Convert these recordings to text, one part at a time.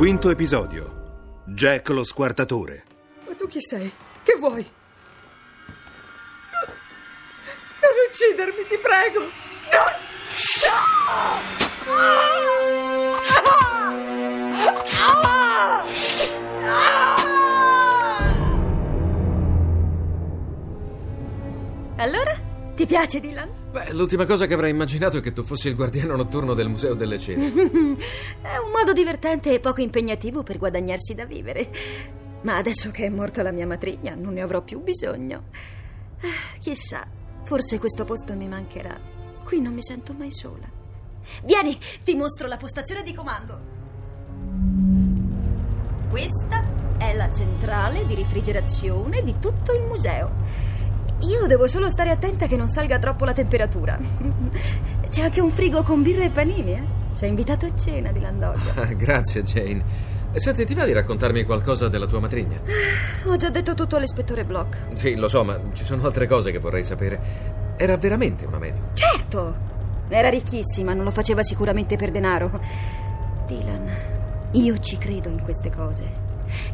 Quinto episodio Jack lo squartatore. Ma tu chi sei? Che vuoi? Non uccidermi, ti prego! Non! Allora? Ti piace, Dylan? Beh, l'ultima cosa che avrei immaginato è che tu fossi il guardiano notturno del Museo delle Cene. È un modo divertente e poco impegnativo per guadagnarsi da vivere. Ma adesso che è morta la mia matrigna, non ne avrò più bisogno. Ah, Chissà, forse questo posto mi mancherà. Qui non mi sento mai sola. Vieni, ti mostro la postazione di comando. Questa è la centrale di rifrigerazione di tutto il museo. Io devo solo stare attenta che non salga troppo la temperatura. C'è anche un frigo con birra e panini, eh? Sei invitato a cena di Landoglia. Ah, Grazie, Jane. Senti, ti va di raccontarmi qualcosa della tua matrigna? Ho già detto tutto all'ispettore Block. Sì, lo so, ma ci sono altre cose che vorrei sapere. Era veramente una medium? Certo! Era ricchissima, non lo faceva sicuramente per denaro. Dylan, io ci credo in queste cose.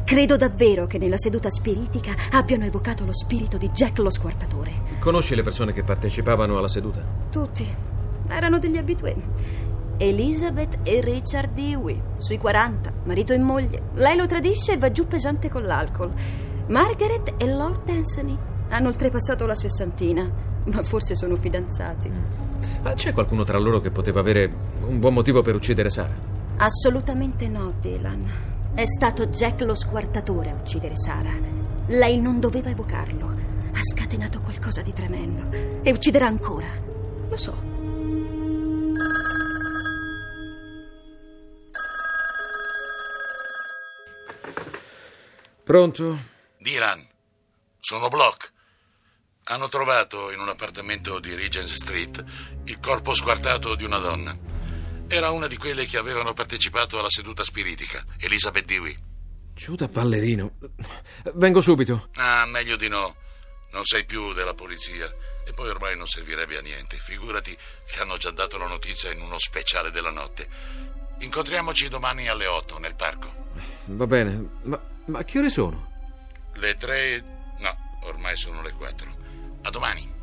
Credo davvero che nella seduta spiritica abbiano evocato lo spirito di Jack lo squartatore. Conosci le persone che partecipavano alla seduta? Tutti erano degli abitué. Elizabeth e Richard Dewey, sui 40, marito e moglie. Lei lo tradisce e va giù pesante con l'alcol. Margaret e Lord Anthony hanno oltrepassato la sessantina, ma forse sono fidanzati. Ah, c'è qualcuno tra loro che poteva avere un buon motivo per uccidere Sara? Assolutamente no, Dylan. È stato Jack lo squartatore a uccidere Sara. Lei non doveva evocarlo. Ha scatenato qualcosa di tremendo. E ucciderà ancora. Lo so. Pronto? Dylan, sono Block. Hanno trovato in un appartamento di Regent Street il corpo squartato di una donna. Era una di quelle che avevano partecipato alla seduta spiritica, Elizabeth Dewey. Giù da ballerino. Vengo subito. Ah, meglio di no. Non sei più della polizia. E poi ormai non servirebbe a niente. Figurati che hanno già dato la notizia in uno speciale della notte. Incontriamoci domani alle 8 nel parco. Va bene, ma, ma che ore sono? Le 3... No, ormai sono le 4. A domani.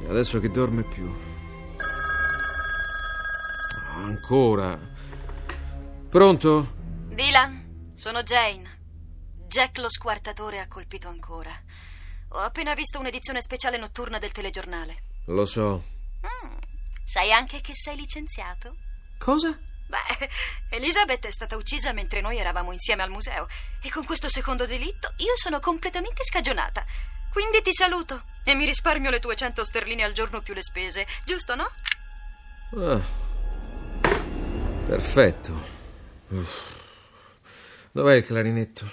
E adesso che dorme più. Ah, Ancora. Pronto? Dylan, sono Jane. Jack lo squartatore ha colpito ancora. Ho appena visto un'edizione speciale notturna del telegiornale. Lo so. Mm, sai anche che sei licenziato? Cosa? Beh, Elizabeth è stata uccisa mentre noi eravamo insieme al museo e con questo secondo delitto io sono completamente scagionata. Quindi ti saluto e mi risparmio le tue 100 sterline al giorno più le spese, giusto no? Ah. Perfetto. Uff. Dov'è il clarinetto?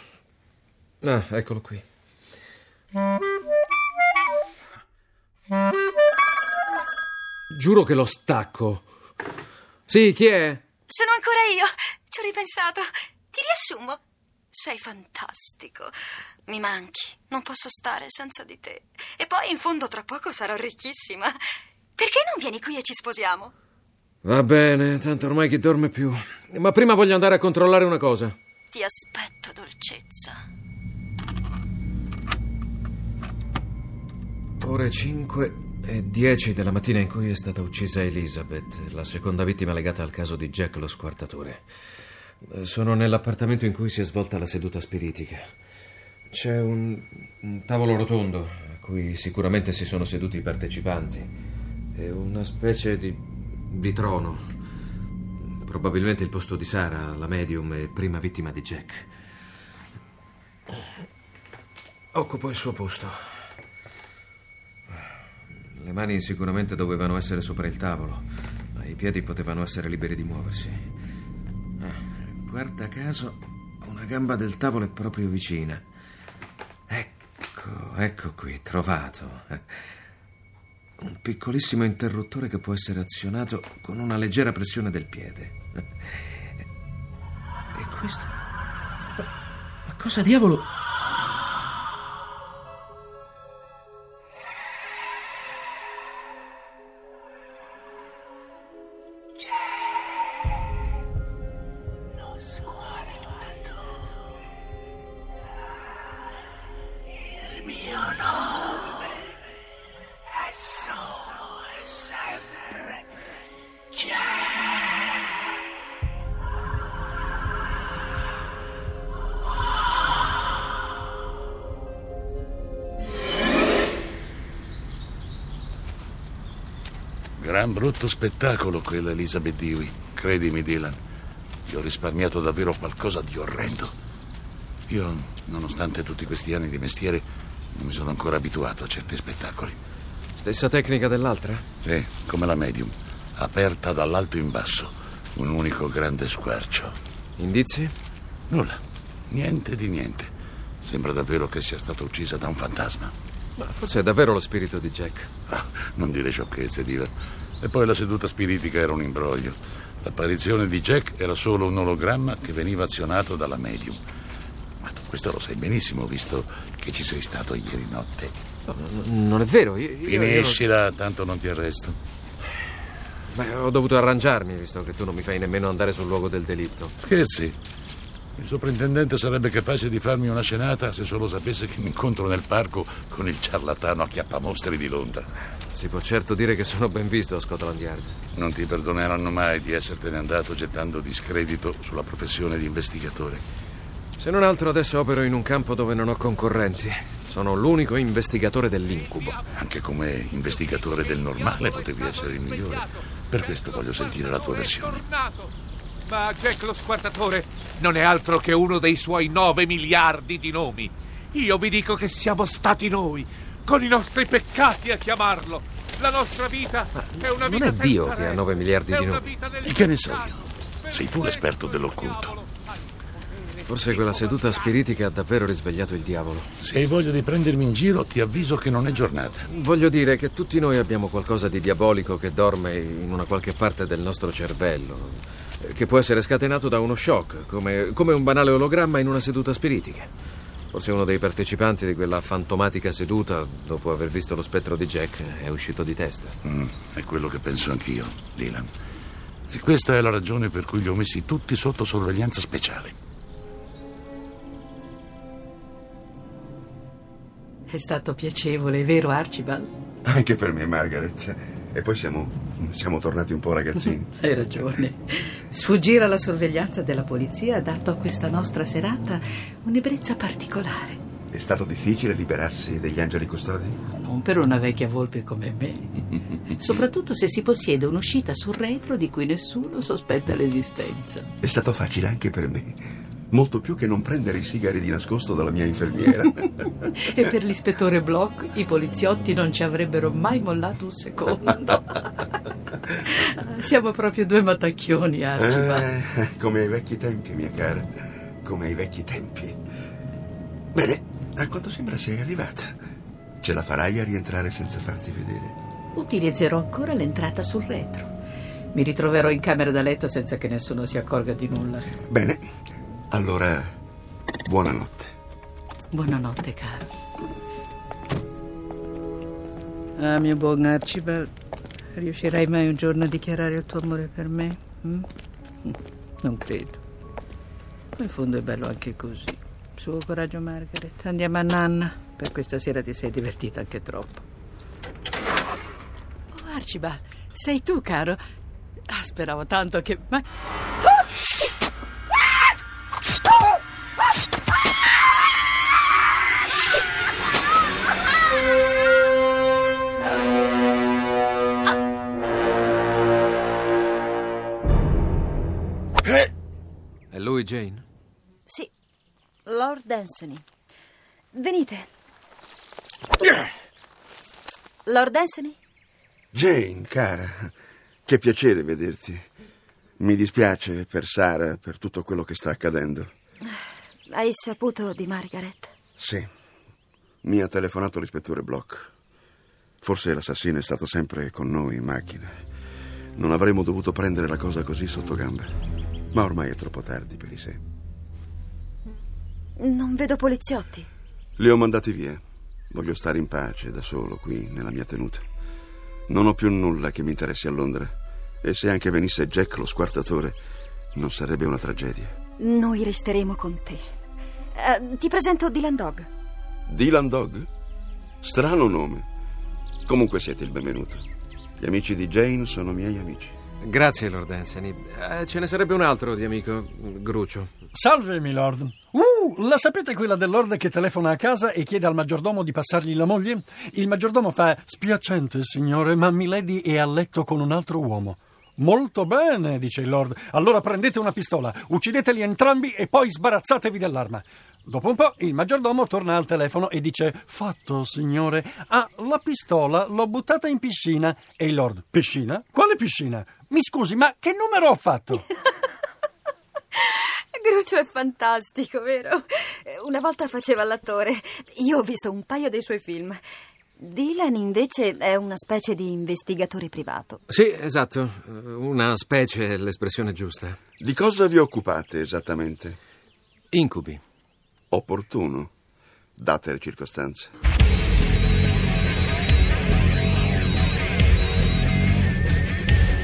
Ah, eccolo qui. Giuro che lo stacco. Sì, chi è? Sono ancora io. Ci ho ripensato. Ti riassumo. Sei fantastico. Mi manchi. Non posso stare senza di te. E poi in fondo tra poco sarò ricchissima. Perché non vieni qui e ci sposiamo? Va bene, tanto ormai chi dorme più. Ma prima voglio andare a controllare una cosa. Ti aspetto, dolcezza. Ore 5 e 10 della mattina in cui è stata uccisa Elizabeth, la seconda vittima legata al caso di Jack lo squartatore. Sono nell'appartamento in cui si è svolta la seduta spiritica. C'è un, un tavolo rotondo a cui sicuramente si sono seduti i partecipanti e una specie di, di trono. Probabilmente il posto di Sara, la medium e prima vittima di Jack. Occupo il suo posto. Le mani sicuramente dovevano essere sopra il tavolo, ma i piedi potevano essere liberi di muoversi. Ah, guarda caso, una gamba del tavolo è proprio vicina. Ecco, ecco qui, trovato. Un piccolissimo interruttore che può essere azionato con una leggera pressione del piede. E questo? Ma cosa diavolo? Gran brutto spettacolo quella Elizabeth Dewey. Credimi, Dylan. Ti ho risparmiato davvero qualcosa di orrendo. Io, nonostante tutti questi anni di mestiere, non mi sono ancora abituato a certi spettacoli. Stessa tecnica dell'altra? Sì, come la medium. Aperta dall'alto in basso. Un unico grande squarcio. Indizi? Nulla. Niente di niente. Sembra davvero che sia stata uccisa da un fantasma. Ma forse è davvero lo spirito di Jack. Ah, non dire sciocchezze, Dylan. E poi la seduta spiritica era un imbroglio. L'apparizione di Jack era solo un ologramma che veniva azionato dalla medium. Ma tu questo lo sai benissimo, visto che ci sei stato ieri notte. No, no, non è vero. Io, io- Finiscila, tanto non ti arresto. io- Beh, ho dovuto arrangiarmi, visto che tu non mi fai nemmeno andare sul luogo del delitto. Scherzi? Il soprintendente sarebbe capace di farmi una scenata se solo sapesse che mi incontro nel parco con il ciarlatano a chiappamostri di Londra. Si può certo dire che sono ben visto a Scotland Yard. Non ti perdoneranno mai di essertene andato gettando discredito sulla professione di investigatore. Se non altro adesso opero in un campo dove non ho concorrenti. Sono l'unico investigatore dell'incubo. Anche come investigatore del normale potevi essere il migliore. Per questo voglio sentire la tua versione. Tornato. Ma Jack lo squartatore non è altro che uno dei suoi nove miliardi di nomi. Io vi dico che siamo stati noi, con i nostri peccati a chiamarlo. La nostra vita è una non vita è Dio che ha regole. nove miliardi È di nomi. del E che ne so io? Sei tu l'esperto dell'occulto. Forse quella seduta spiritica ha davvero risvegliato il diavolo. Se hai voglia di prendermi in giro, ti avviso che non è giornata. Voglio dire che tutti noi abbiamo qualcosa di diabolico che dorme in una qualche parte del nostro cervello, che può essere scatenato da uno shock, come, come un banale ologramma in una seduta spiritica. Forse uno dei partecipanti di quella fantomatica seduta, dopo aver visto lo spettro di Jack, è uscito di testa. Mm, è quello che penso anch'io, Dylan. E questa è la ragione per cui li ho messi tutti sotto sorveglianza speciale. È stato piacevole, vero Archibald? Anche per me, Margaret. E poi siamo, siamo tornati un po' ragazzini. Hai ragione. Sfuggire alla sorveglianza della polizia ha dato a questa nostra serata un'ebbrezza particolare. È stato difficile liberarsi degli angeli custodi? Non per una vecchia volpe come me. Soprattutto se si possiede un'uscita sul retro di cui nessuno sospetta l'esistenza. È stato facile anche per me. Molto più che non prendere i sigari di nascosto dalla mia infermiera. E per l'ispettore Block i poliziotti non ci avrebbero mai mollato un secondo. Siamo proprio due matacchioni, Archibald. Eh, come ai vecchi tempi, mia cara. Come ai vecchi tempi. Bene, a quanto sembra sei arrivata. Ce la farai a rientrare senza farti vedere? Utilizzerò ancora l'entrata sul retro. Mi ritroverò in camera da letto senza che nessuno si accorga di nulla. Bene, allora buonanotte. Buonanotte, caro. Ah, mio buon Archibald, riuscirai mai un giorno a dichiarare il tuo amore per me? mm? Non credo. Ma in fondo è bello anche così. Suo coraggio, Margaret. Andiamo a Nanna. Per questa sera ti sei divertita anche troppo. Oh, Archibald, sei tu, caro? Ah, speravo tanto che... Ma... Anthony. Venite. Lord Anthony? Jane, cara, che piacere vederti. Mi dispiace per Sara, per tutto quello che sta accadendo. Hai saputo di Margaret? Sì, mi ha telefonato l'ispettore Block. Forse l'assassino è stato sempre con noi in macchina. Non avremmo dovuto prendere la cosa così sotto gamba. Ma ormai è troppo tardi per i sé. Non vedo poliziotti. Li ho mandati via. Voglio stare in pace da solo qui, nella mia tenuta. Non ho più nulla che mi interessi a Londra. E se anche venisse Jack lo squartatore, non sarebbe una tragedia. Noi resteremo con te. Eh, ti presento Dylan Dog. Dylan Dog? Strano nome. Comunque siete il benvenuto. Gli amici di Jane sono miei amici. Grazie, Lord Anthony. Eh, ce ne sarebbe un altro di amico, Grucio. Salve, milord. Uh, la sapete quella del lord che telefona a casa e chiede al maggiordomo di passargli la moglie? Il maggiordomo fa: Spiacente, signore, ma Milady è a letto con un altro uomo. Molto bene, dice il lord. Allora prendete una pistola, uccideteli entrambi e poi sbarazzatevi dell'arma. Dopo un po' il maggiordomo torna al telefono e dice: Fatto, signore. Ah, la pistola l'ho buttata in piscina. E il lord: Piscina? Quale piscina? Mi scusi, ma che numero ho fatto? Grucio è fantastico, vero? Una volta faceva l'attore. Io ho visto un paio dei suoi film. Dylan invece è una specie di investigatore privato. Sì, esatto. Una specie è l'espressione giusta. Di cosa vi occupate esattamente? Incubi. Opportuno, date le circostanze.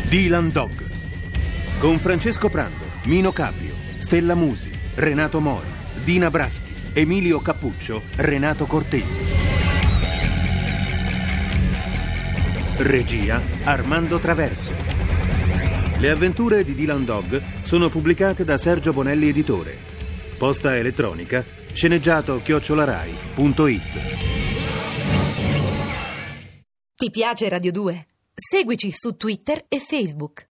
Dylan Dog. Con Francesco Prando, Mino Caprio, Stella Musi, Renato Mori, Dina Braschi, Emilio Cappuccio, Renato Cortesi. Regia Armando Traverso. Le avventure di Dylan Dog sono pubblicate da Sergio Bonelli Editore. Posta elettronica sceneggiato chiocciolarai.it. Ti piace Radio 2? Seguici su Twitter e Facebook.